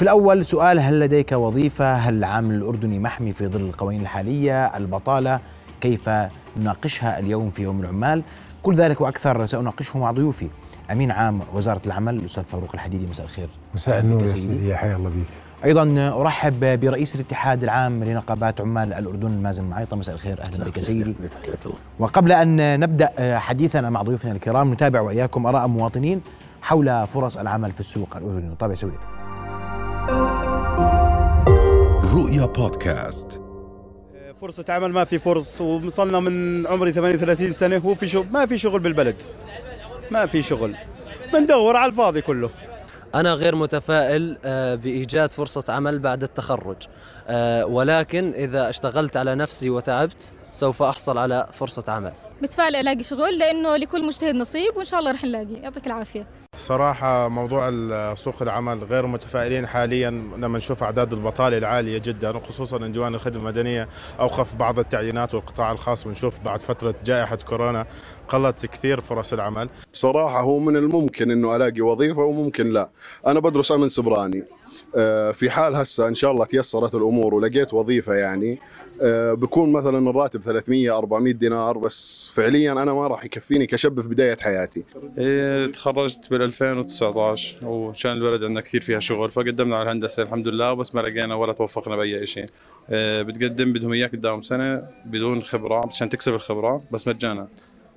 في الأول سؤال هل لديك وظيفة؟ هل العامل الأردني محمي في ظل القوانين الحالية؟ البطالة؟ كيف نناقشها اليوم في يوم العمال؟ كل ذلك وأكثر سأناقشه مع ضيوفي. أمين عام وزارة العمل الأستاذ فاروق الحديدي مساء الخير. مساء النور يا سيدي. يا حيا الله بيك. أيضا أرحب برئيس الاتحاد العام لنقابات عمال الأردن مازن معيطة. مساء الخير. أهلا بك سيدي. وقبل أن نبدأ حديثنا مع ضيوفنا الكرام نتابع وإياكم آراء مواطنين حول فرص العمل في السوق الأردني نتابع سوية رؤيا بودكاست. فرصة عمل ما في فرص وصلنا من عمري 38 سنة هو في شغل ما في شغل بالبلد. ما في شغل. بندور على الفاضي كله. أنا غير متفائل آه، بإيجاد فرصة عمل بعد التخرج. آه، ولكن إذا اشتغلت على نفسي وتعبت سوف أحصل على فرصة عمل. متفائلة ألاقي شغل لأنه لكل مجتهد نصيب وإن شاء الله رح نلاقي. يعطيك العافية. صراحة موضوع سوق العمل غير متفائلين حاليا لما نشوف أعداد البطالة العالية جدا وخصوصا أن ديوان الخدمة المدنية أوقف بعض التعيينات والقطاع الخاص. ونشوف بعد فترة جائحة كورونا قلت كثير فرص العمل. بصراحة هو من الممكن أنه ألاقي وظيفة وممكن لا. أنا بدرس أمن سبراني. في حال هسه إن شاء الله تيسرت الأمور ولقيت وظيفة يعني آه، بكون مثلا الراتب 300 400 دينار بس فعليا أنا ما راح يكفيني كشاب في بداية حياتي. إيه تخرجت بال 2019 وشان البلد عندنا كثير فيها شغل فقدمنا على الهندسة الحمد لله بس ما لقينا ولا توفقنا بأي شيء. إيه بتقدم بدهم إياك قدام سنة بدون خبره عشان تكسب الخبره بس مجانا.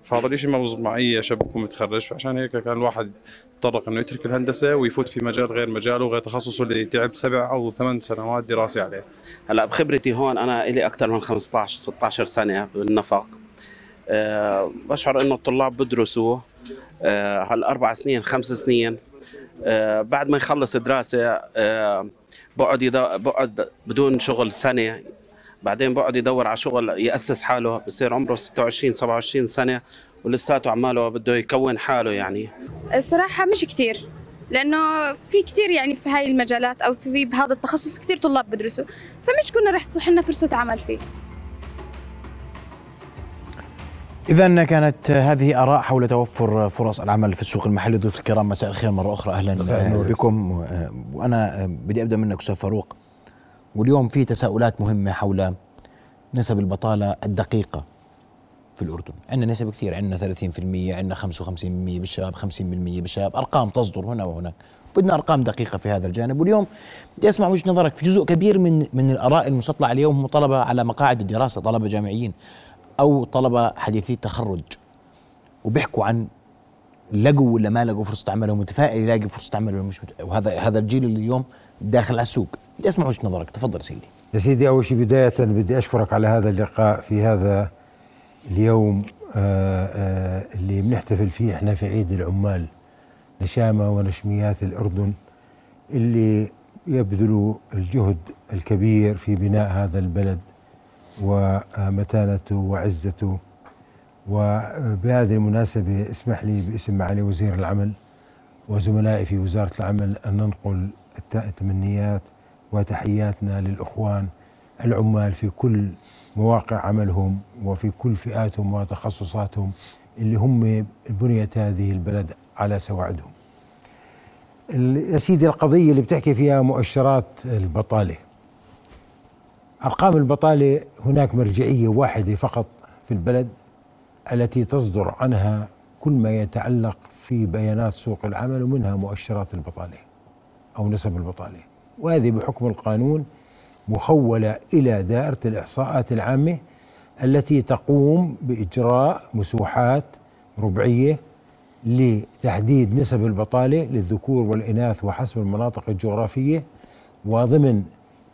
فهذا الشيء ما بزبط مع اي شاب بكون متخرج. فعشان هيك كان الواحد يتطرق إنه يترك الهندسة ويفوت في مجال غير مجاله وغير تخصصه اللي تعب سبع أو ثمان سنوات دراسه عليه. هلأ بخبرتي هون أنا لي أكثر من 15 16 سنة بالنفق. أه بشعر إنه الطلاب بدرسوا أه هالأربع سنين خمس سنين. أه بعد ما يخلص دراسة أه بقعد بقعد بدون شغل سنة. بعدين بقعد يدور على شغل يأسس حاله بصير عمره 26 27 سنة ولساته عماله بده يكون حاله يعني. الصراحه مش كثير لأنه في كثير يعني في هاي المجالات أو في بهذا التخصص كثير طلاب بدرسوا فمش كنا رح تصح لنا فرصة عمل فيه. إذا كانت هذه آراء حول توفر فرص العمل في السوق المحلي. ضيوف الكرام مساء الخير مرة أخرى. أهلا بكم. وأنا بدي أبدأ منك أستاذ فاروق. واليوم في تساؤلات مهمة حول نسب البطالة الدقيقة في الأردن. عندنا نسب كثير عندنا 30% عندنا 55% بالشباب 50% بالشباب. أرقام تصدر هنا وهناك. بدنا أرقام دقيقة في هذا الجانب. واليوم بدي أسمع وجهة نظرك في جزء كبير من من الآراء المستطلعة اليوم هم طلبة على مقاعد الدراسة طلبة جامعيين أو طلبة حديثي التخرج وبيحكوا عن لقوا ولا ما لقوا فرصة عمل ومتفائل يلاقي فرصة عمل وهذا هذا الجيل اللي اليوم داخل على السوق. بدي أسمع وجهة نظرك. تفضل سيدي. يا سيدي أول شيء بداية بدي أشكرك على هذا اللقاء في هذا اليوم آآ آآ اللي بنحتفل فيه إحنا في عيد العمال نشامة ونشميات الأردن اللي يبذلوا الجهد الكبير في بناء هذا البلد ومتانته وعزته. وبهذه المناسبة اسمح لي باسم معالي وزير العمل وزملائي في وزارة العمل أن ننقل التمنيات وتحياتنا للإخوان العمال في كل مواقع عملهم وفي كل فئاتهم وتخصصاتهم اللي هم بنية هذه البلد على سواعدهم. يا سيدي القضية اللي بتحكي فيها مؤشرات البطالة. أرقام البطالة هناك مرجعية واحدة فقط في البلد التي تصدر عنها كل ما يتعلق في بيانات سوق العمل ومنها مؤشرات البطالة. أو نسب البطالة. وهذه بحكم القانون مخولة إلى دائرة الإحصاءات العامة التي تقوم بإجراء مسوحات ربعية لتحديد نسب البطالة للذكور والإناث وحسب المناطق الجغرافية وضمن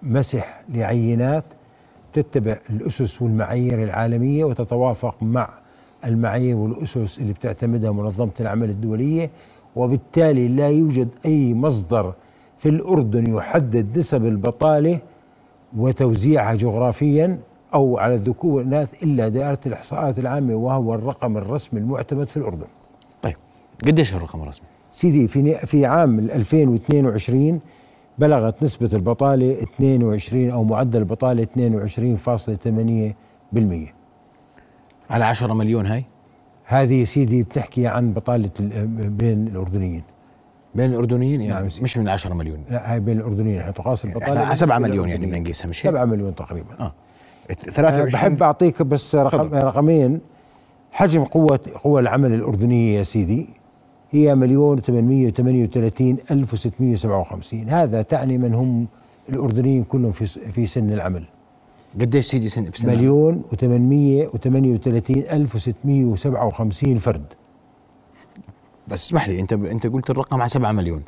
مسح لعينات تتبع الأسس والمعايير العالمية وتتوافق مع المعايير والأسس اللي بتعتمدها منظمة العمل الدولية وبالتالي لا يوجد أي مصدر في الأردن يحدد نسب البطالة وتوزيعها جغرافيا أو على الذكور والإناث إلا دائرة الإحصاءات العامة وهو الرقم الرسمي المعتمد في الأردن طيب قديش الرقم الرسمي؟ سيدي في في عام 2022 بلغت نسبة البطالة 22 أو معدل البطالة 22.8% على 10 مليون هاي؟ هذه سيدي بتحكي عن بطالة بين الأردنيين بين الأردنيين يعني نعم، مش من 10 مليون لا هاي بين الأردنيين إحنا تقاس البطالة إحنا 7 بين مليون يعني الأردنيين. بدنا نقيسها مش هيك؟ 7 مليون تقريبا آه أه 23 بحب أعطيك بس رقم. رقمين حجم قوة قوى العمل الأردنية يا سيدي هي مليون 838 ألف وستمية وسبعة وخمسين هذا تعني من هم الأردنيين كلهم في في سن العمل قديش سيدي سن في سنة؟ مليون و838 ألف وستمية وسبعة وخمسين فرد بس اسمح لي انت انت قلت الرقم على 7 مليون.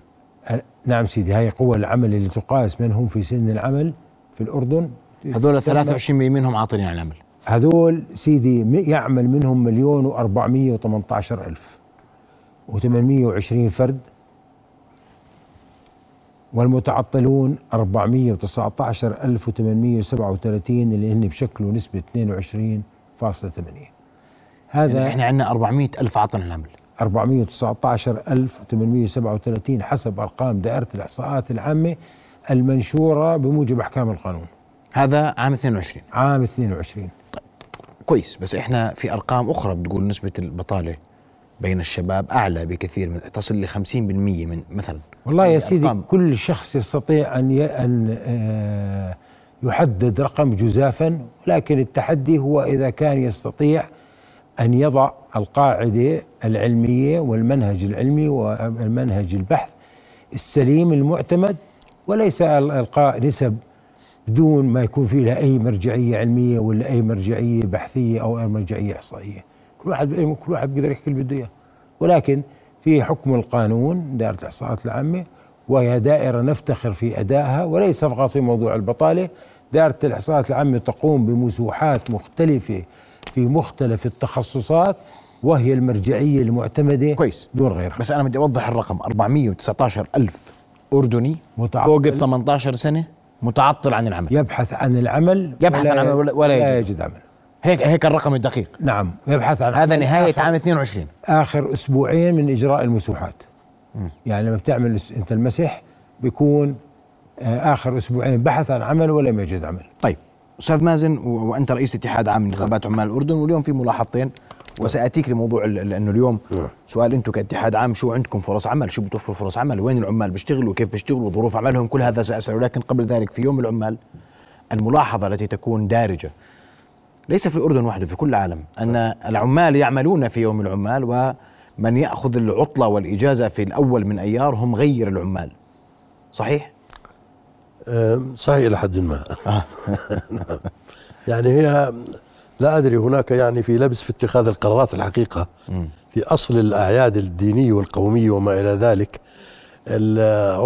نعم سيدي هاي قوى العمل اللي تقاس من هم في سن العمل في الأردن. هذول 23 منهم عاطلين عن العمل. هذول سيدي يعمل منهم مليون وأربعمية وثمانية ألف. وثمانمية وعشرين فرد. والمتعطلون أربعمية وتسعة عشر ألف وثمانمية وسبعة وثلاثين اللي هن بشكلوا نسبة اثنين وعشرين فاصلة ثمانية هذا يعني إحنا عندنا 400 ألف عاطل عن العمل. 419 ألف وثمانمية وسبعة وثلاثين حسب أرقام دائرة الإحصاءات العامة المنشورة بموجب أحكام القانون. هذا عام 22 عام 22 كويس. بس إحنا في أرقام أخرى بتقول نسبة البطالة بين الشباب أعلى بكثير من تصل ل 50% من مثلا. والله يا هذه سيدي. كل شخص يستطيع أن ي... أن آه، يحدد رقم جزافا ولكن التحدي هو إذا كان يستطيع أن يضع القاعدة العلمية والمنهج العلمي والمنهج البحث السليم المعتمد وليس ال- القاء نسب بدون ما يكون في لها أي مرجعية علمية ولا أي مرجعية بحثية أو أي مرجعية إحصائية. كل واحد كل واحد بيقدر يحكي اللي بده إياه. ولكن في حكم القانون دائرة الإحصاءات العامة وهي دائرة نفتخر في أدائها وليس فقط في موضوع البطالة دائرة الإحصاءات العامة تقوم بمسوحات مختلفة في مختلف التخصصات وهي المرجعية المعتمدة كويس. دون غيرها. بس أنا بدي أوضح الرقم. 419 ألف أردني متعطل. فوق ال 18 سنة متعطل عن العمل. يبحث عن العمل يبحث عن عمل ولا- ولا لا يجد. يجد عمل. هيك هيك الرقم الدقيق. نعم. يبحث عن هذا آخر- عام 22 آخر أسبوعين من إجراء المسوحات. يعني لما بتعمل أنت المسح بيكون آه، آخر أسبوعين بحث عن عمل ولم يجد عمل. طيب. أستاذ مازن و- وأنت رئيس اتحاد عام نقابات عمال الأردن واليوم في ملاحظتين وسأتيك لموضوع لأنه اليوم سؤال أنتم كاتحاد عام شو عندكم فرص عمل؟ شو بتوفر فرص عمل؟ وين العمال بيشتغلوا؟ كيف بيشتغلوا؟ ظروف عملهم كل هذا سأسأل. ولكن قبل ذلك في يوم العمال الملاحظة التي تكون دارجة ليس في الاردن وحده في كل العالم أن العمال يعملون في يوم العمال ومن يأخذ العطلة والإجازة في الأول من أيار هم غير العمال. صحيح؟ صحيح إلى حد ما. آه. نعم. يعني هي لا أدري هناك يعني في لبس في اتخاذ القرارات الحقيقة في أصل الأعياد الدينية والقومية وما إلى ذلك.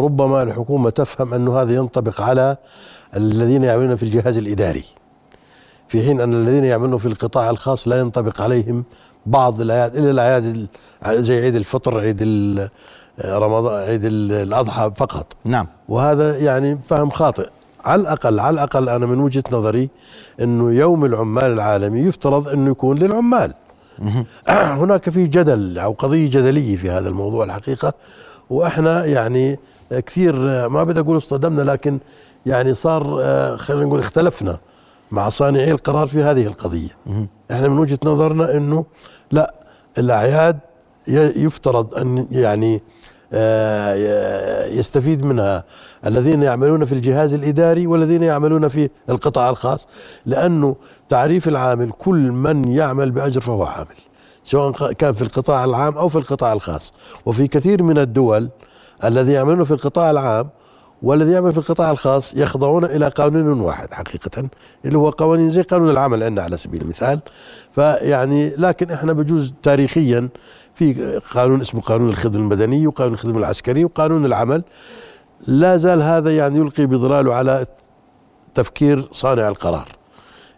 ربما الحكومة تفهم أن هذا ينطبق على الذين يعملون في الجهاز الإداري في حين أن الذين يعملون في القطاع الخاص لا ينطبق عليهم بعض الأعياد إلا الأعياد ال- زي عيد الفطر عيد رمضان عيد ال- الأضحى فقط. نعم. وهذا يعني فهم خاطئ. على الأقل على الأقل أنا من وجهة نظري أنه يوم العمال العالمي يفترض أنه يكون للعمال. هناك في جدل أو قضية جدلية في هذا الموضوع الحقيقة وإحنا يعني كثير ما بدي أقول اصطدمنا لكن يعني صار آه، خلينا نقول اختلفنا مع صانعي القرار في هذه القضية. إحنا من وجهة نظرنا أنه لا الأعياد ي- يفترض أن يعني يستفيد منها. الذين يعملون في الجهاز الإداري والذين يعملون في القطاع الخاص لأنه تعريف العامل كل من يعمل بأجر فهو عامل سواء كان في القطاع العام أو في القطاع الخاص. وفي كثير من الدول الذي يعملون في القطاع العام والذي يعمل في القطاع الخاص يخضعون إلى قانون واحد حقيقة اللي هو قوانين زي قانون العمل عندنا على سبيل المثال. فيعني لكن إحنا بجوز تاريخيا في قانون اسمه قانون الخدمه المدنيه وقانون الخدمه العسكريه وقانون العمل. لا زال هذا يعني يلقي بظلاله على تفكير صانع القرار.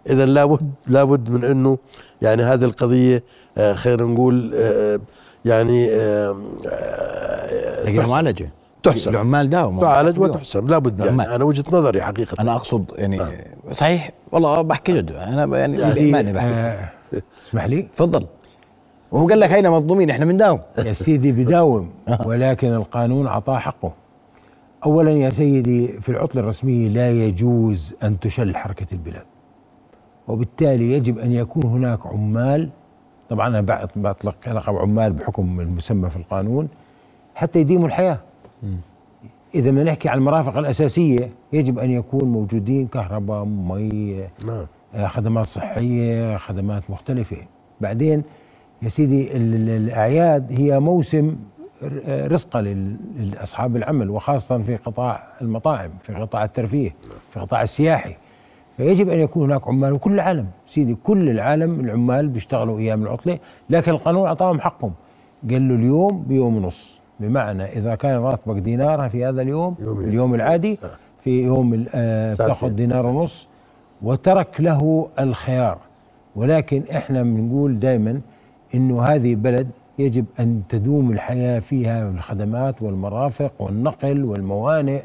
إذا لابد لابد من إنه يعني هذه القضية آه، خلينا نقول آه، يعني آه، آه، معالجة. تحسن. العمال داوموا. تعالج وتحسن. لابد يعني. العمال. أنا وجهة نظري حقيقة. أنا أقصد يعني صحيح. والله بحكي جد. أنا يعني يعني بحكي. آه، اسمح لي. تفضل. وهو قال لك هينا مظلومين؟ إحنا بنداوم. يا سيدي بداوم ولكن القانون أعطاه حقه. أولا يا سيدي في العطلة الرسمية لا يجوز أن تشل حركة البلاد. وبالتالي يجب أن يكون هناك عمال طبعا أنا بعت- بطلق لقب عمال بحكم المسمى في القانون حتى يديموا الحياة. إذا بدنا نحكي عن المرافق الأساسية يجب أن يكون موجودين كهرباء مي نعم. آه، خدمات صحية خدمات مختلفة. بعدين يا سيدي ال- ال- الأعياد هي موسم ر- رزقه لل- لأصحاب العمل وخاصة في قطاع المطاعم في قطاع الترفيه في قطاع السياحي. فيجب أن يكون هناك عمال وكل العالم. سيدي كل العالم العمال بيشتغلوا أيام العطلة لكن القانون أعطاهم حقهم. قال له اليوم بيوم ونص. بمعنى إذا كان راتبك دينار في هذا اليوم يومين. اليوم العادي في يوم آه،. بتاخذ دينار ونص وترك له الخيار. ولكن إحنا بنقول دائما إنه هذه بلد يجب أن تدوم الحياة فيها الخدمات والمرافق والنقل والموانئ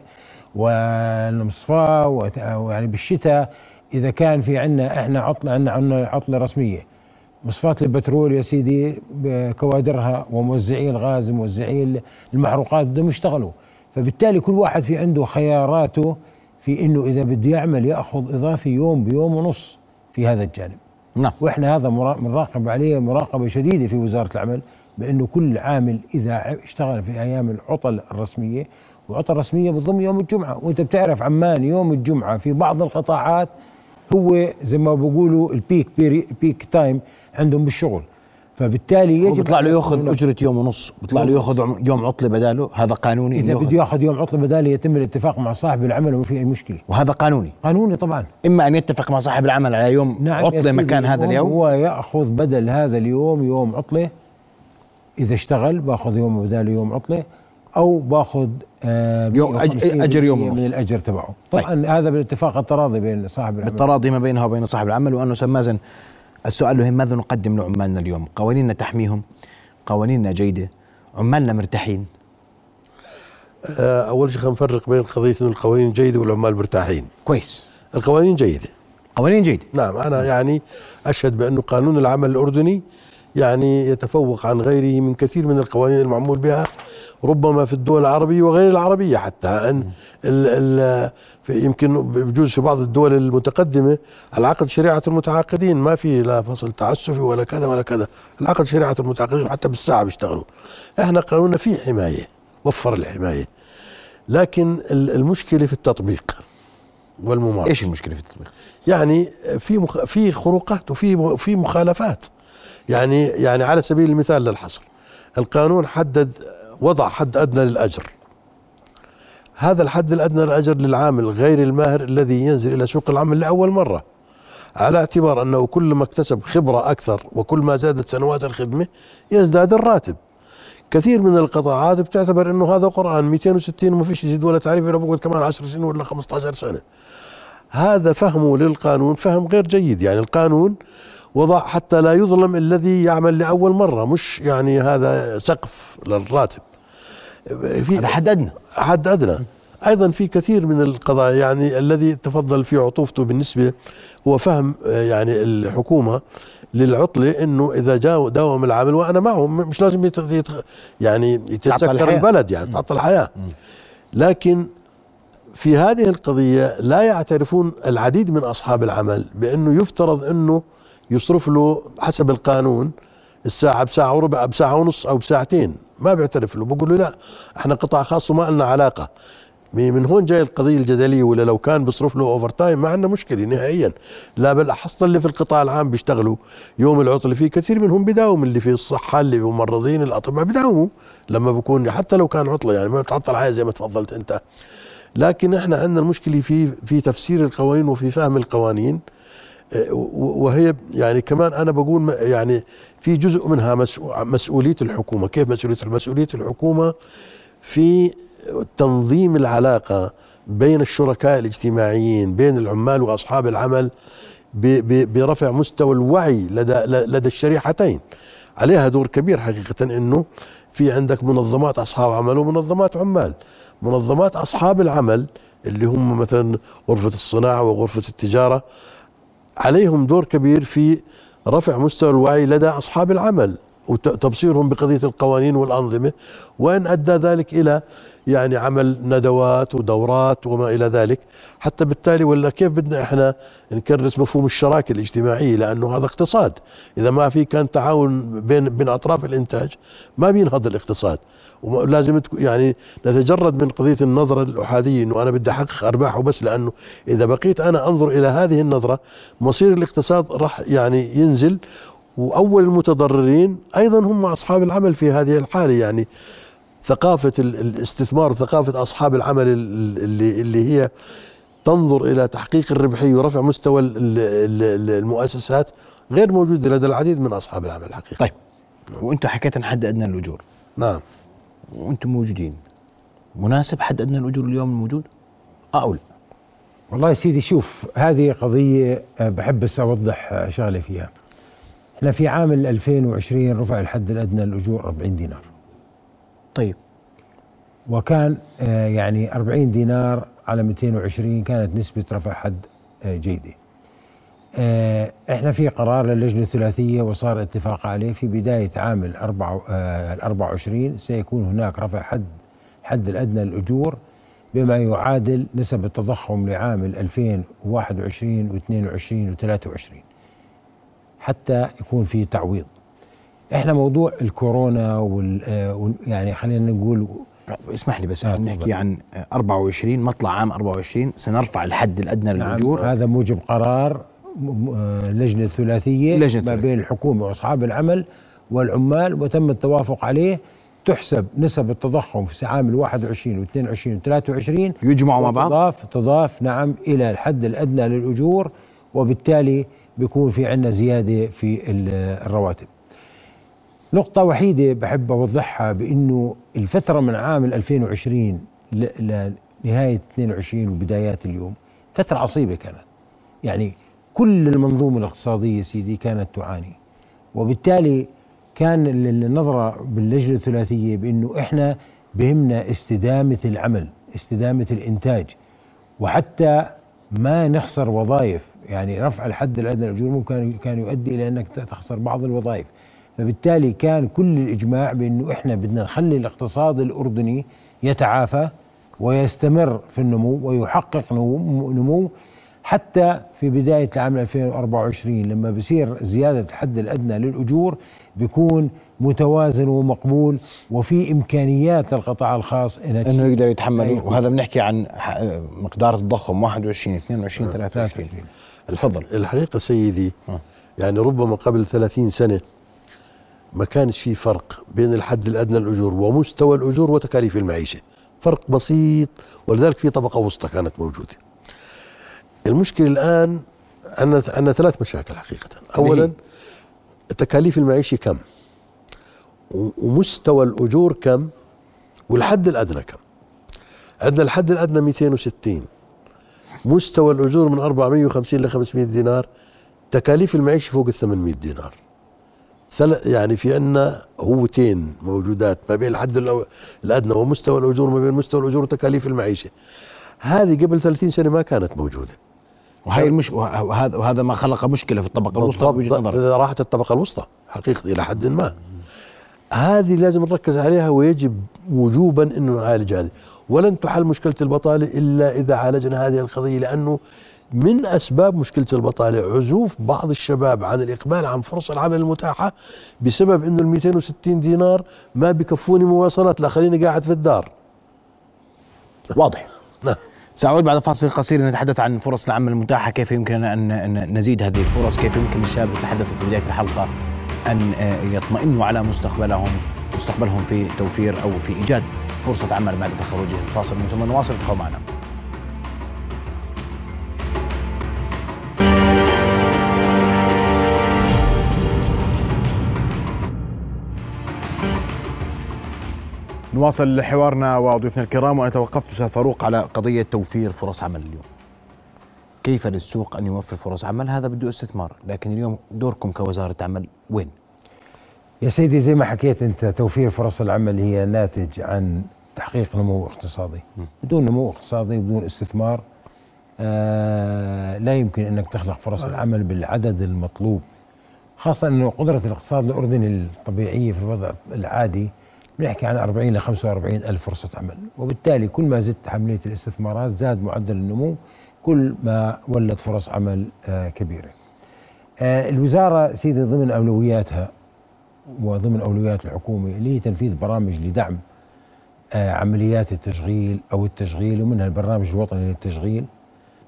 والمصفاه وت- يعني بالشتاء. إذا كان في عندنا إحنا عطلة عندنا عطلة رسمية. مصفات البترول يا سيدي بكوادرها وموزعي الغاز موزعي المحروقات بدهم يشتغلوا. فبالتالي كل واحد في عنده خياراته في إنه إذا بده يعمل يأخذ إضافي يوم بيوم ونص في هذا الجانب. نعم. وإحنا هذا بنراقب عليه مراقبة شديدة في وزارة العمل بأنه كل عامل إذا اشتغل في أيام العطل الرسمية والعطل الرسمية بتضم يوم الجمعة. وأنت بتعرف عمان يوم الجمعة في بعض القطاعات هو زي ما بيقولوا ال peak period peak time عندهم بالشغل. فبالتالي يجب بيطلع له يأخذ أجرة يوم ونص بيطلع له يأخذ يوم عطلة بداله هذا قانوني إذا بده ياخذ يوم عطلة بدالي يتم الاتفاق مع صاحب العمل وما في أي مشكلة. وهذا قانوني. قانوني طبعا. إما أن يتفق مع صاحب العمل على يوم نعم عطلة مكان هذا اليوم. هو يأخذ بدل هذا اليوم يوم عطلة. إذا اشتغل بأخذ يوم بداله يوم عطلة أو بأخذ آه يوم أج- 150 أجر يوم ونص. من الأجر تبعه. طبعا هذا بالاتفاق التراضي بين صاحب العمل. بالتراضي ما بينها وبين صاحب العمل وأنه أستاذ مازن السؤال له ماذا نقدم لعمالنا اليوم؟ قوانيننا تحميهم؟ قوانيننا جيدة؟ عمالنا مرتاحين؟ آه، أول شيء خلينا نفرق بين قضية إنه القوانين جيدة والعمال مرتاحين. كويس. القوانين جيدة. قوانين جيدة. نعم أنا يعني أشهد بانه قانون العمل الأردني يعني يتفوق عن غيره من كثير من القوانين المعمول بها ربما في الدول العربية وغير العربية حتى. أن ال ال في يمكن بجوز في بعض الدول المتقدمة العقد شريعة المتعاقدين ما في لا فصل تعسفي ولا كذا ولا كذا. العقد شريعة المتعاقدين حتى بالساعة بيشتغلوا. إحنا قانوننا فيه حماية وفر الحماية. لكن ال- المشكلة في التطبيق والممارسة. إيش المشكلة في التطبيق؟ يعني في مخ... في خروقات وفي في مخالفات. يعني يعني على سبيل المثال للحصر القانون حدد وضع حد أدنى للأجر. هذا الحد الأدنى للأجر للعامل غير الماهر الذي ينزل إلى سوق العمل لأول مرة على اعتبار أنه كل ما اكتسب خبرة أكثر وكل ما زادت سنوات الخدمة يزداد الراتب. كثير من القطاعات بتعتبر إنه هذا قرآن 260 وما فيش يزيد ولا تعريف إلا بقعد كمان 10 سنين ولا 15 سنة. هذا فهمه للقانون فهم غير جيد يعني القانون وضع حتى لا يظلم الذي يعمل لأول مرة مش يعني هذا سقف للراتب. في هذا حد أدنى. حد أدنى. أيضا في كثير من القضايا يعني الذي تفضل في عطوفته بالنسبة هو فهم يعني الحكومة للعطلة إنه إذا جاء داوم العامل وأنا معهم مش لازم. يعني يتذكر الحياة. البلد يعني تعطل الحياة. لكن في هذه القضية لا يعترفون العديد من أصحاب العمل بأنه يفترض أنه يصرف له حسب القانون الساعة بساعة وربع بساعة ونص أو بساعتين. ما بيعترف له. بقول له لا إحنا قطاع خاص وما لنا علاقة. من هون جاي القضية الجدلية ولا لو كان بيصرف له overtime ما عندنا مشكلة نهائيا. لا بالأخص اللي في القطاع العام بيشتغلوا. يوم العطلة في كثير منهم بيداوم اللي في الصحة اللي ممرضين الأطباء بيداوموا لما بكون حتى لو كان عطلة يعني ما بتعطل حياة زي ما تفضلت أنت. لكن إحنا عندنا المشكلة في في تفسير القوانين وفي فهم القوانين. وهي يعني كمان أنا بقول يعني في جزء منها مسؤو- مسؤولية الحكومة. كيف مسؤولية مسؤولية الحكومة في تنظيم العلاقة بين الشركاء الاجتماعيين بين العمال وأصحاب العمل برفع مستوى الوعي لدى لدى الشريحتين. عليها دور كبير حقيقة إنه في عندك منظمات أصحاب عمل ومنظمات عمال. منظمات أصحاب العمل اللي هم مثلا غرفة الصناعة وغرفة التجارة عليهم دور كبير في رفع مستوى الوعي لدى أصحاب العمل. وتبصيرهم بقضية القوانين والأنظمة وإن أدى ذلك إلى يعني عمل ندوات ودورات وما إلى ذلك. حتى بالتالي ولا كيف بدنا إحنا نكرس مفهوم الشراكة الاجتماعية؟ لأنه هذا اقتصاد. إذا ما في كان تعاون بين بين أطراف الإنتاج ما بينهض الاقتصاد. ولازم يعني نتجرد من قضية النظرة الأحادية أنه أنا بدي أحقق أرباح وبس لأنه إذا بقيت أنا أنظر إلى هذه النظرة مصير الاقتصاد راح يعني ينزل وأول المتضررين أيضا هم أصحاب العمل في هذه الحالة يعني ثقافة الاستثمار وثقافه أصحاب العمل اللي اللي هي تنظر إلى تحقيق الربحيه ورفع مستوى المؤسسات غير موجودة لدى العديد من أصحاب العمل الحقيقي. طيب وانت حكيت عن حد أدنى الأجور. نعم. وأنتم موجودين. مناسب حد أدنى الأجور اليوم الموجود؟ آه أو لا؟ والله يا سيدي شوف هذه قضية آه، بحب بس أوضح آه، شغله فيها. إحنا في عام 2020 رفع الحد الأدنى للاجور 40 دينار. طيب. وكان آه، يعني 40 دينار على 220 كانت نسبة رفع حد آه، جيدة. آه، إحنا في قرار للجنة الثلاثية وصار اتفاق عليه في بداية عام ال 24 سيكون هناك رفع حد حد الأدنى للأجور بما يعادل نسب التضخم لعام 2021 و22 و23 حتى يكون في تعويض. إحنا موضوع الكورونا وال آه، يعني خلينا نقول اسمح لي بس آه نحكي عن 24 مطلع عام 24 سنرفع الحد الأدنى نعم للاجور هذا موجب قرار آه، لجنة ثلاثية لجنة ما بين الحكومة وأصحاب العمل والعمال وتم التوافق عليه. تحسب نسب التضخم في عام ال 21 و 22 و 23 يجمعوا مع بعض؟ تضاف تضاف نعم إلى الحد الأدنى للأجور وبالتالي بيكون في عندنا زيادة في الرواتب. نقطة وحيدة بحب أوضحها بأنه الفترة من عام 2020 لنهاية 22 وبدايات اليوم فترة عصيبة كانت. يعني كل المنظومة الاقتصادية سيدي كانت تعاني. وبالتالي كان النظرة باللجنة الثلاثية بأنه إحنا بهمنا استدامة العمل استدامة الإنتاج. وحتى ما نخسر وظائف. يعني رفع الحد الأدنى للأجور ممكن كان يؤدي إلى أنك تخسر بعض الوظائف. فبالتالي كان كل الإجماع بأنه إحنا بدنا نخلي الاقتصاد الأردني يتعافى ويستمر في النمو ويحقق نمو حتى في بداية العام 2024 لما بصير زيادة الحد الأدنى للأجور بيكون متوازن ومقبول وفي إمكانيات للقطاع الخاص إنه يقدر يتحمل. وهذا بنحكي عن مقدار التضخم 21 22 23 تفضل الحقيقة سيدي يعني ربما قبل 30 سنة ما كانش في فرق بين الحد الأدنى للأجور ومستوى الأجور وتكاليف المعيشة. فرق بسيط ولذلك في طبقة وسطى كانت موجودة. المشكلة الآن عندنا عندنا ثلاث مشاكل حقيقة. أولا تكاليف المعيشة كم؟ ومستوى الأجور كم؟ والحد الأدنى كم؟ عندنا الحد الأدنى 260 مستوى الأجور من 450 ل 500 دينار. تكاليف المعيشة فوق ال 800 دينار يعني في عندنا هوتين موجودات ما بين الحد الأدنى ومستوى الأجور ما بين مستوى الأجور وتكاليف المعيشة. هذه قبل 30 سنة ما كانت موجودة. وهي المش... وهذا وهذا ما خلق مشكلة في الطبقة الوسطى بوجهة نظر راحت الطبقة الوسطى حقيقة إلى حد ما. هذه لازم نركز عليها ويجب وجوبا إنه نعالج هذه. ولن تحل مشكلة البطالة إلا إذا عالجنا هذه القضية لأنه من أسباب مشكلة البطالة عزوف بعض الشباب عن الإقبال عن فرص العمل المتاحة بسبب إنه ال 260 دينار ما بكفوني مواصلات لا خليني قاعد في الدار. واضح. نعم. سأعود بعد فاصل قصير نتحدث عن فرص العمل المتاحة كيف يمكن أن نزيد هذه الفرص كيف يمكن الشباب يتحدثوا في بداية الحلقة؟ أن آه، يطمئنوا على مستقبلهم مستقبلهم في توفير أو في إيجاد فرصة عمل بعد تخرجهم فاصل من ثم نواصل ابقوا معنا نواصل حوارنا وضيوفنا الكرام وأنا توقفت أستاذ فاروق على قضية توفير فرص عمل اليوم. كيف للسوق أن يوفر فرص عمل؟ هذا بده استثمار، لكن اليوم دوركم كوزارة عمل وين؟ يا سيدي زي ما حكيت أنت توفير فرص العمل هي ناتج عن تحقيق نمو اقتصادي. بدون نمو اقتصادي بدون استثمار آه لا يمكن أنك تخلق فرص العمل بالعدد المطلوب. خاصة أنه قدرة الاقتصاد الأردني الطبيعية في الوضع العادي بنحكي عن 40 ل 45 ألف فرصة عمل. وبالتالي كل ما زدت عملية الاستثمارات زاد معدل النمو كل ما ولد فرص عمل آه، كبيرة. آه، الوزارة سيدي ضمن أولوياتها وضمن أولويات الحكومة اللي هي تنفيذ برامج لدعم آه، عمليات التشغيل أو التشغيل ومنها البرنامج الوطني للتشغيل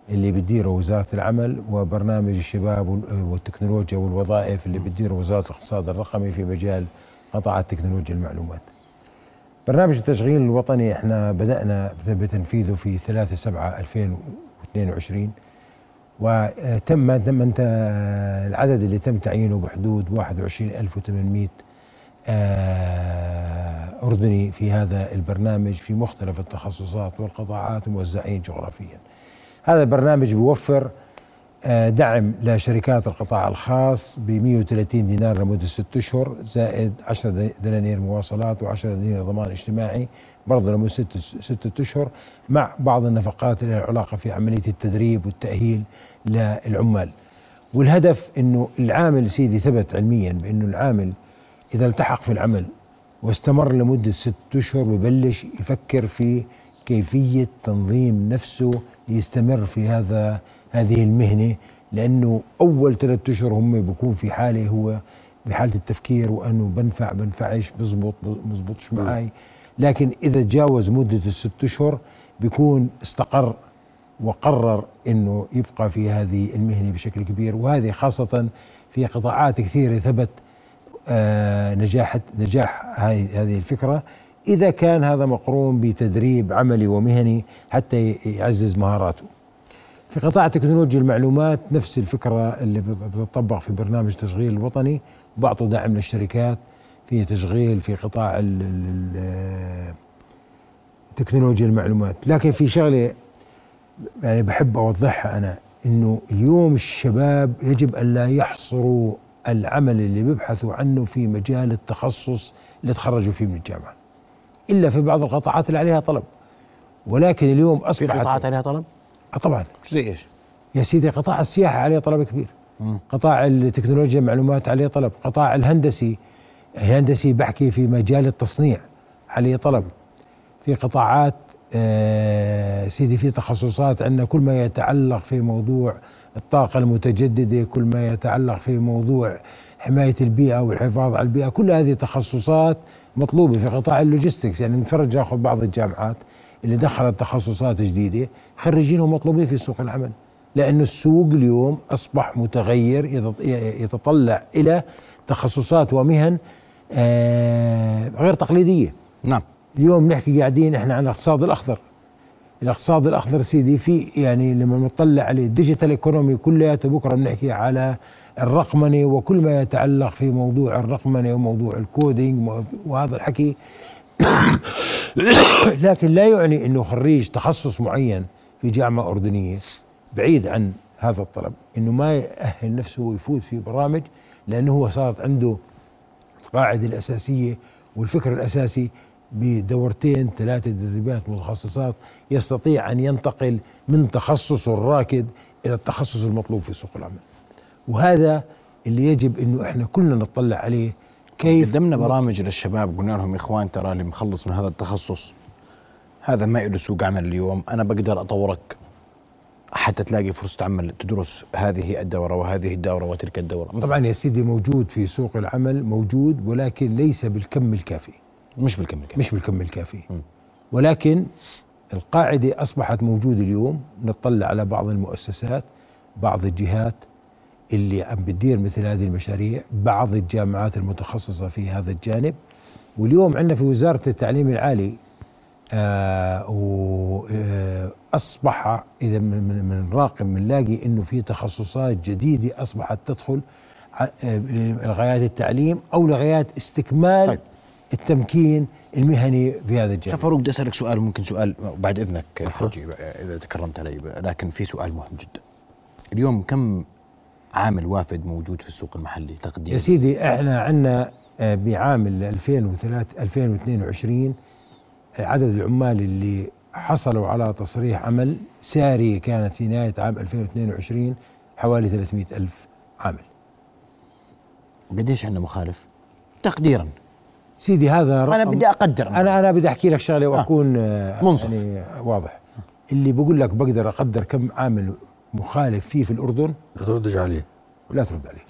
اللي بتديره وزارة العمل وبرنامج الشباب وال- والتكنولوجيا والوظائف اللي بتديره وزارة الاقتصاد الرقمي في مجال قطاعات تكنولوجيا المعلومات برنامج التشغيل الوطني إحنا بدأنا بتنفيذه في 3 7 2022 وتم تم أنت العدد اللي تم تعيينه بحدود 21800 آه، أردني في هذا البرنامج في مختلف التخصصات والقطاعات موزعين جغرافيا. هذا البرنامج بيوفر آه، دعم لشركات القطاع الخاص ب 130 دينار لمدة ست أشهر زائد 10 دنانير مواصلات و10 دنانير ضمان اجتماعي برضه لمدة ست ستة أشهر مع بعض النفقات اللي لها علاقة في عملية التدريب والتأهيل للعمال. والهدف أنه العامل سيدي ثبت علميا بأنه العامل إذا التحق في العمل واستمر لمدة ست أشهر ببلش يفكر في كيفية تنظيم نفسه ليستمر في هذا هذه المهنة لأنه أول ثلاثة أشهر هم بيكون في حالة هو بحالة التفكير وأنه بنفع بنفعش بزبط بزبطش معي لكن إذا تجاوز مدة الست أشهر بيكون استقر وقرر أنه يبقى في هذه المهنة بشكل كبير. وهذه خاصة في قطاعات كثيرة ثبت آه، نجاح نجاح هذه الفكرة. إذا كان هذا مقرون بتدريب عملي ومهني حتى يعزز مهاراته. في قطاع تكنولوجيا المعلومات نفس الفكرة اللي بتطبق في برنامج تشغيل الوطني. بعطوا دعم للشركات في تشغيل في قطاع تكنولوجيا المعلومات، لكن في شغلة يعني بحب أوضحها أنا إنه اليوم الشباب يجب أن لا يحصروا العمل اللي بيبحثوا عنه في مجال التخصص اللي تخرجوا فيه من الجامعة. إلا في بعض القطاعات اللي عليها طلب. ولكن اليوم أصبحت في قطاعات عليها طلب؟ طبعا. زي إيش؟ يا سيدي قطاع السياحة عليه طلب كبير. مم. قطاع التكنولوجيا المعلومات عليه طلب. قطاع الهندسي الهندسي بحكي في مجال التصنيع عليه طلب. في قطاعات آه سيدي في تخصصات عندنا كل ما يتعلق في موضوع الطاقة المتجددة كل ما يتعلق في موضوع حماية البيئة والحفاظ على البيئة كل هذه تخصصات مطلوبة في قطاع اللوجيستكس. يعني نتفرج ناخذ بعض الجامعات. اللي دخلت تخصصات جديدة خريجينهم مطلوبين في سوق العمل. لأن السوق اليوم أصبح متغير يتط- يتطلع إلى تخصصات ومهن آه غير تقليدية. نعم. اليوم نحكي قاعدين إحنا عن الاقتصاد الأخضر. الاقتصاد الأخضر سيدي في يعني لما نطلع عليه ال digital economy كلياته بكرة بنحكي على الرقمنة وكل ما يتعلق في موضوع الرقمنة وموضوع ال coding وهذا الحكي. لكن لا يعني إنه خريج تخصص معين في جامعة أردنية بعيد عن هذا الطلب إنه ما يأهل نفسه ويفوت في برامج لأنه هو صارت عنده القاعده الأساسية والفكر الأساسي بدورتين ثلاثة تدريبات متخصصات يستطيع أن ينتقل من تخصصه الراكد إلى التخصص المطلوب في سوق العمل. وهذا اللي يجب إنه إحنا كلنا نطلع عليه كيف قدمنا برامج للشباب قلنا لهم يا إخوان ترى اللي مخلص من هذا التخصص هذا ما له سوق عمل اليوم أنا بقدر أطورك حتى تلاقي فرصة عمل تدرس هذه الدورة وهذه الدورة وتلك الدورة. طبعا يا سيدي موجود في سوق العمل موجود ولكن ليس بالكم الكافي. مش بالكم الكافي. مش بالكم الكافي. ولكن القاعدة أصبحت موجودة اليوم نطلع على بعض المؤسسات بعض الجهات اللي عم بتدير مثل هذه المشاريع بعض الجامعات المتخصصة في هذا الجانب. واليوم عندنا في وزارة التعليم العالي آه وأصبح إذا من, من, من نراقب بنلاقي إنه في تخصصات جديدة أصبحت تدخل آه، لغايات التعليم أو لغايات استكمال طيب. التمكين المهني في هذا الجانب. فاروق بدي أسألك سؤال ممكن سؤال بعد إذنك حجي إذا تكرمت علي لكن في سؤال مهم جدا. اليوم كم عامل وافد موجود في السوق المحلي تقديرا يا سيدي إحنا عندنا آه، بعام 2003 2022 آه، عدد العمال اللي حصلوا على تصريح عمل ساري كانت في نهاية عام 2022 حوالي 300 ألف عامل. قديش عندنا مخالف؟ تقديرا. سيدي هذا أنا بدي أقدر. أنا أنا بدي أحكي لك شغلة وأكون آه. منصف. يعني واضح. اللي بقول لك بقدر أقدر كم عامل مخالف فيه في الأردن؟ لا تردش عليه. لا ترد عليه.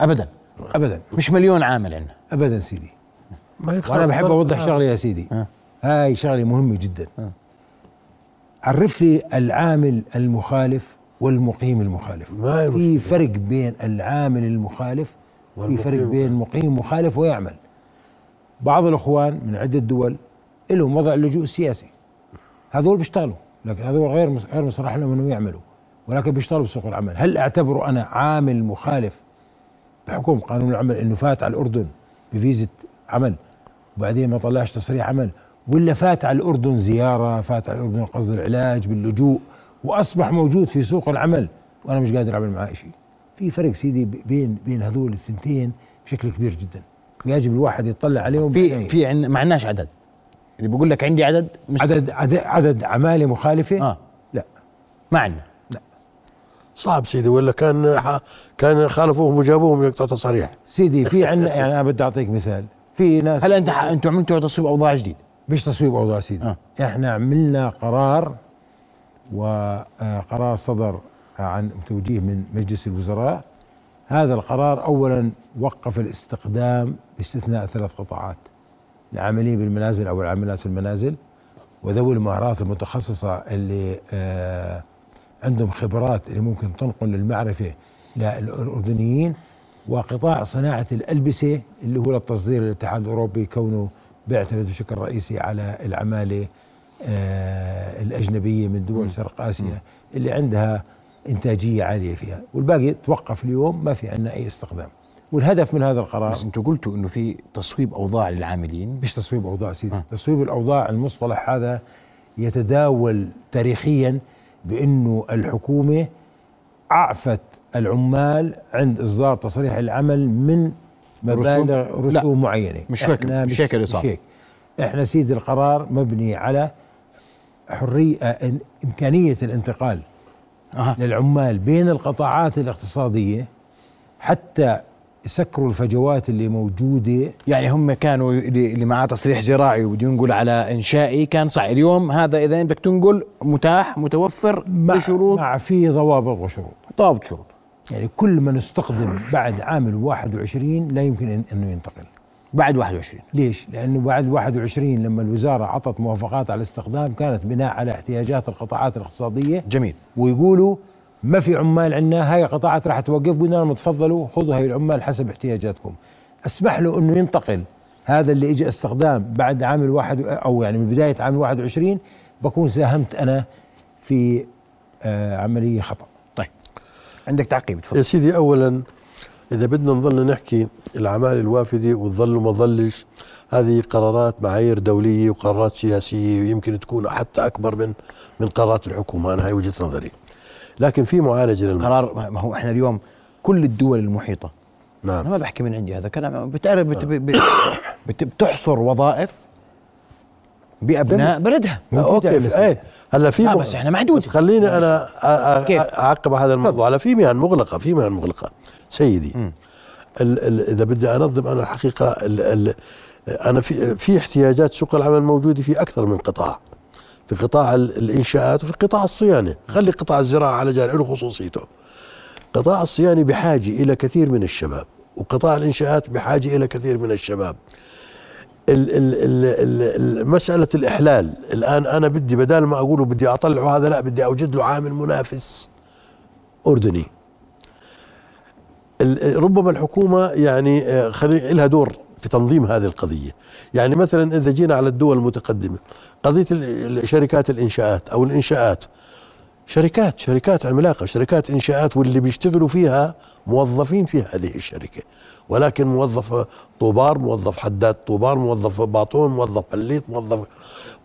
ابدا. ابدا. مش مليون عامل عندنا. ابدا سيدي. ما وأنا بحب. أوضح آه. شغله يا سيدي. آه. هاي شغله مهمه جدا. آه. عرف لي العامل المخالف والمقيم المخالف. ما في. فرق بين العامل المخالف في فرق بين مقيم مخالف ويعمل. بعض الأخوان من عدة دول لهم وضع اللجوء السياسي هذول بيشتغلوا. لكن هذول غير غير مصرح لهم إنهم يعملوا. ولكن بيشتغلوا بسوق العمل. هل اعتبره أنا عامل مخالف بحكم قانون العمل إنه فات على الأردن بفيزة عمل وبعدين ما طلعش تصريح عمل ولا فات على الأردن زيارة فات على الأردن قصد العلاج باللجوء وأصبح موجود في سوق العمل وأنا مش قادر أعمل معاه شيء. في فرق سيدي بين بين هذول الثنتين بشكل كبير جدا. ويجب الواحد يطلع عليهم في. في عن ما عندناش عدد. اللي بيقول لك عندي عدد مش عدد عدد, عدد عماله مخالفة؟ آه. لا. ما عندنا صعب سيدي ولا كان كان خالفوهم وجابوهم يقطعوا تصاريح سيدي في عندنا يعني أنا بدي أعطيك مثال. في ناس هل أنت أنتم عملتوا تصويب أوضاع جديد مش تصويب أوضاع سيدي. آه. إحنا عملنا قرار وقرار صدر عن توجيه من مجلس الوزراء. هذا القرار اولا وقف الاستقدام باستثناء ثلاث قطاعات. العاملين بالمنازل أو العاملات في المنازل وذوي المهارات المتخصصة اللي آه عندهم خبرات اللي ممكن تنقل المعرفة للأردنيين وقطاع صناعة الألبسة اللي هو للتصدير للاتحاد الأوروبي كونه بيعتمد بشكل رئيسي على العمالة آه الأجنبية من دول شرق آسيا اللي عندها إنتاجية عالية فيها. والباقي توقف اليوم ما في عندنا أي استخدام. والهدف من هذا القرار بس أنتم قلتوا انه في تصويب اوضاع للعاملين مش تصويب اوضاع سيدي آه. تصويب الاوضاع المصطلح هذا يتداول تاريخيا بأنه الحكومة أعفت العمال عند إصدار تصريح العمل من مبالغ رسوم؟ معينة مش هيك- مش هيك اللي صار. مش هيك إحنا سيدي القرار مبني على حريه إمكانية الانتقال أها. للعمال بين القطاعات الاقتصادية حتى يسكروا الفجوات اللي موجودة. يعني هم كانوا اللي معاه تصريح زراعي وبده ينقل على إنشائي. كان صح. اليوم هذا إذا بدك تنقل متاح متوفر مع, بشروط مع في ضوابط وشروط. ضابط شروط. يعني كل من استخدم بعد عام 21 لا يمكن إنه ينتقل. بعد 21 ليش؟ لأنه بعد 21 لما الوزارة عطت موافقات على الاستخدام كانت بناء على احتياجات القطاعات الاقتصادية. جميل. ويقولوا ما في عمال عندنا هاي القطاعات راح توقف. قلنا لهم تفضلوا خذوا هاي العمال حسب احتياجاتكم. أسمح له إنه ينتقل. هذا اللي اجى استخدام بعد عام الواحد أو يعني من بداية عام 21 بكون ساهمت أنا في آه عملية خطأ. طيب. عندك تعقيب يا تفضل سيدي اولا إذا بدنا نظل نحكي العمال الوافدة وتظل وما تظلش هذه قرارات معايير دولية وقرارات سياسية ويمكن تكون حتى أكبر من من قرارات الحكومة. أنا هاي وجهة نظري. لكن في معالجه للموضوع قرار ما هو إحنا اليوم كل الدول المحيطة. أنا نعم ما بحكي من عندي هذا كلام بتعرف بت بت بت بتحصر وظائف بأبناء بلدها. أوكي. في إيه. هلا في آه بس إحنا محدود. بس خليني أنا؟ أعقب على هذا الموضوع. على في مهن مغلقة في مهن مغلقة. سيدي ال ال إذا بدي أنظم أنا الحقيقة ال ال أنا في في احتياجات سوق العمل موجودة في أكثر من قطاع. في قطاع ال- الإنشاءات وفي قطاع الصيانة. خلي قطاع الزراعة على جانب له خصوصيته. قطاع الصيانة بحاجة إلى كثير من الشباب وقطاع الإنشاءات بحاجة إلى كثير من الشباب. ال ال ال ال مسألة الإحلال. الآن أنا بدي بدال ما أقوله بدي أطلعه هذا لا بدي أوجد له عامل منافس أردني. ربما الحكومة يعني آه، خلي لها دور. في تنظيم هذه القضية. يعني مثلا إذا جينا على الدول المتقدمة قضية شركات الإنشاءات أو الإنشاءات. شركات شركات عملاقة شركات إنشاءات واللي بيشتغلوا فيها موظفين في هذه الشركة. ولكن موظف طوبار موظف حداد طوبار موظف باطون موظف بليط موظف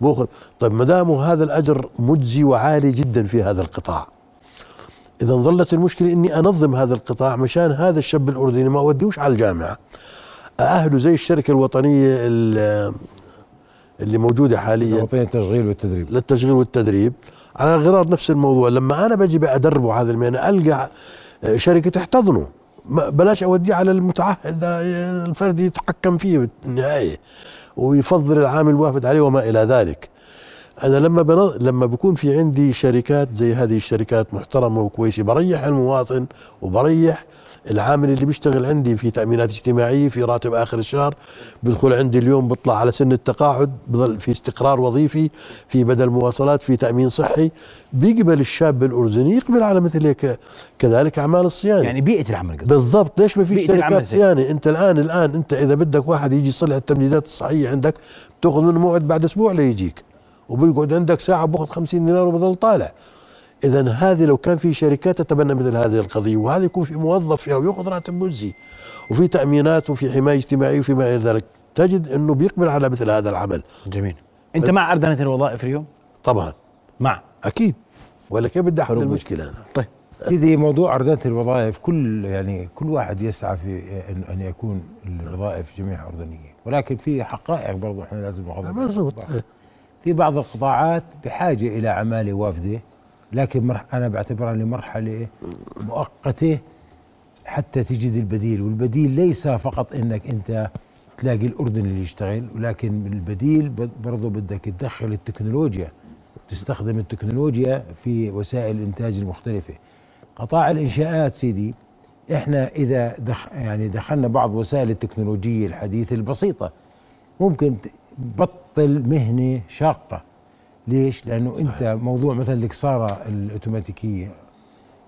بوخل طيب ما دام هذا الأجر مجزي وعالي جدا في هذا القطاع. إذا ظلت المشكلة إني أنظم هذا القطاع مشان هذا الشاب الأردني ما أوديهوش على الجامعة. أأهله زي الشركة الوطنية ال- اللي موجودة حاليا. وطنية التشغيل والتدريب. للتشغيل والتدريب. على غرار نفس الموضوع لما أنا بجي ادربه هذا المهنة ألقى شركة تحتضنه. بلاش أوديه على المتعهد الفرد يتحكم فيه بالنهاية ويفضل العامل الوافد عليه وما إلى ذلك. أنا لما بنظ... لما بكون في عندي شركات زي هذه الشركات محترمة وكويسة بريح المواطن وبريح العامل اللي بيشتغل عندي في تأمينات اجتماعية في راتب آخر الشهر. بدخل عندي اليوم بيطلع على سن التقاعد بضل في استقرار وظيفي في بدل مواصلات في تأمين صحي. بيقبل الشاب الاردني يقبل على مثل هيك كذلك أعمال الصيانة. يعني بيئة العمل قصدك. بالضبط. ليش ما في شركات صيانة؟ أنت الآن الآن أنت إذا بدك واحد يجي يصلح التمديدات الصحية عندك بتأخذ منه موعد بعد أسبوع ليجيك وبيقعد عندك ساعة باخذ 50 دينار وبضل طالع. اذا هذه لو كان في شركات تتبنى مثل هذه القضية وهذا يكون في موظف فيها ويأخذ راتب مجزي وفي تأمينات وفي حماية اجتماعيه وفي ما إلى ذلك تجد إنه بيقبل على مثل هذا العمل. جميل. أنت مع أردنة الوظائف اليوم؟ طبعا. مع؟ أكيد. ولا كيف بدي أحل المشكلة أنا؟ طيب. سيدي موضوع أردنة الوظائف كل يعني كل واحد يسعى في أن, أن يكون الوظائف جميعها أردنية ولكن في حقائق برضو إحنا لازم ناخذها مزبوط في بعض القطاعات بحاجة إلى عمالة وافدة لكن أنا بعتبرها لمرحلة مؤقتة حتى تجد البديل والبديل ليس فقط أنك أنت تلاقي الأردن اللي يشتغل ولكن البديل ب- برضو بدك تدخل التكنولوجيا تستخدم التكنولوجيا في وسائل الإنتاج المختلفة. قطاع الإنشاءات سيدي إحنا إذا دخ يعني دخلنا بعض وسائل التكنولوجية الحديثة البسيطة ممكن بطل مهنة شاقة. ليش؟ لأنه أنت موضوع مثلا الكساره الأوتوماتيكية.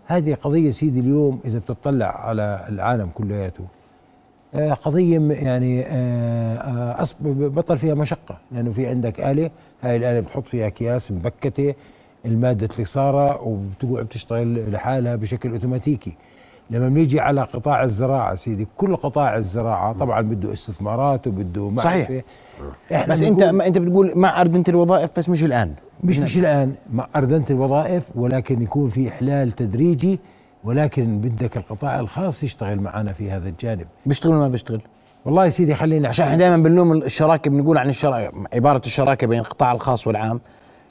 هذه قضية سيدي اليوم إذا بتطلع على العالم كلياته. آه، قضية م- يعني آه، آه، أصب بطل فيها مشقة. لأنه في عندك آلة هاي الآلة بتحط فيها أكياس مبكتة المادة الكساره وبتقعد بتشتغل لحالها بشكل أوتوماتيكي. لما بنيجي على قطاع الزراعة سيدي كل قطاع الزراعة طبعا بده استثمارات وبده معرفة. صحيح. إحنا بس أنت أنت بتقول مع اردنه الوظائف بس مش الآن. مش مش الآن. مع أردنة الوظائف ولكن يكون في إحلال تدريجي ولكن بدك القطاع الخاص يشتغل معنا في هذا الجانب. بيشتغل ولا ما بيشتغل؟ والله يا سيدي خليني عشان إحنا دائما بنلوم الشراكة بنقول عن الشراكه عبارة الشراكة بين القطاع الخاص والعام.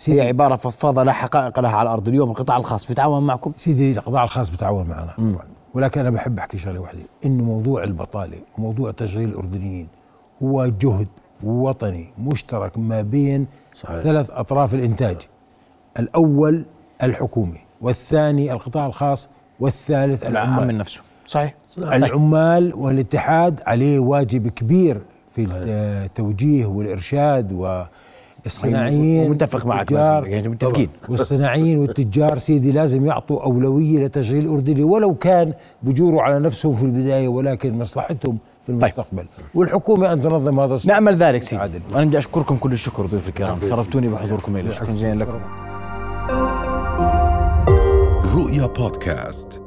هي عبارة فضفاضة لا حقائق لها على الأرض. اليوم القطاع الخاص بيتعاون معكم؟ سيدي القطاع الخاص بتعاون معنا. طبعا ولكن أنا بحب أحكي شغلة واحدة. إنه موضوع البطالة وموضوع تشغيل الأردنيين هو جهد وطني مشترك ما بين صحيح. ثلاث أطراف الإنتاج. الأول الحكومة والثاني القطاع الخاص والثالث العمال. من نفسه. صحيح. العمال والاتحاد عليه واجب كبير في التوجيه والإرشاد والصناعيين. ومتفق معك والتجار. بس، يعني متفقين. والصناعيين والتجار سيدي لازم يعطوا أولوية لتشغيل الأردني ولو كان بجوروا على نفسهم في البداية ولكن مصلحتهم في المستقبل. والحكومة أن تنظم هذا الصف نامل ذلك سيدي وأنا بدي أشكركم كل الشكر ضيوف الكرام. شرفتوني بحضوركم إلي. شكرا جزيلا لكم. رؤيا بودكاست.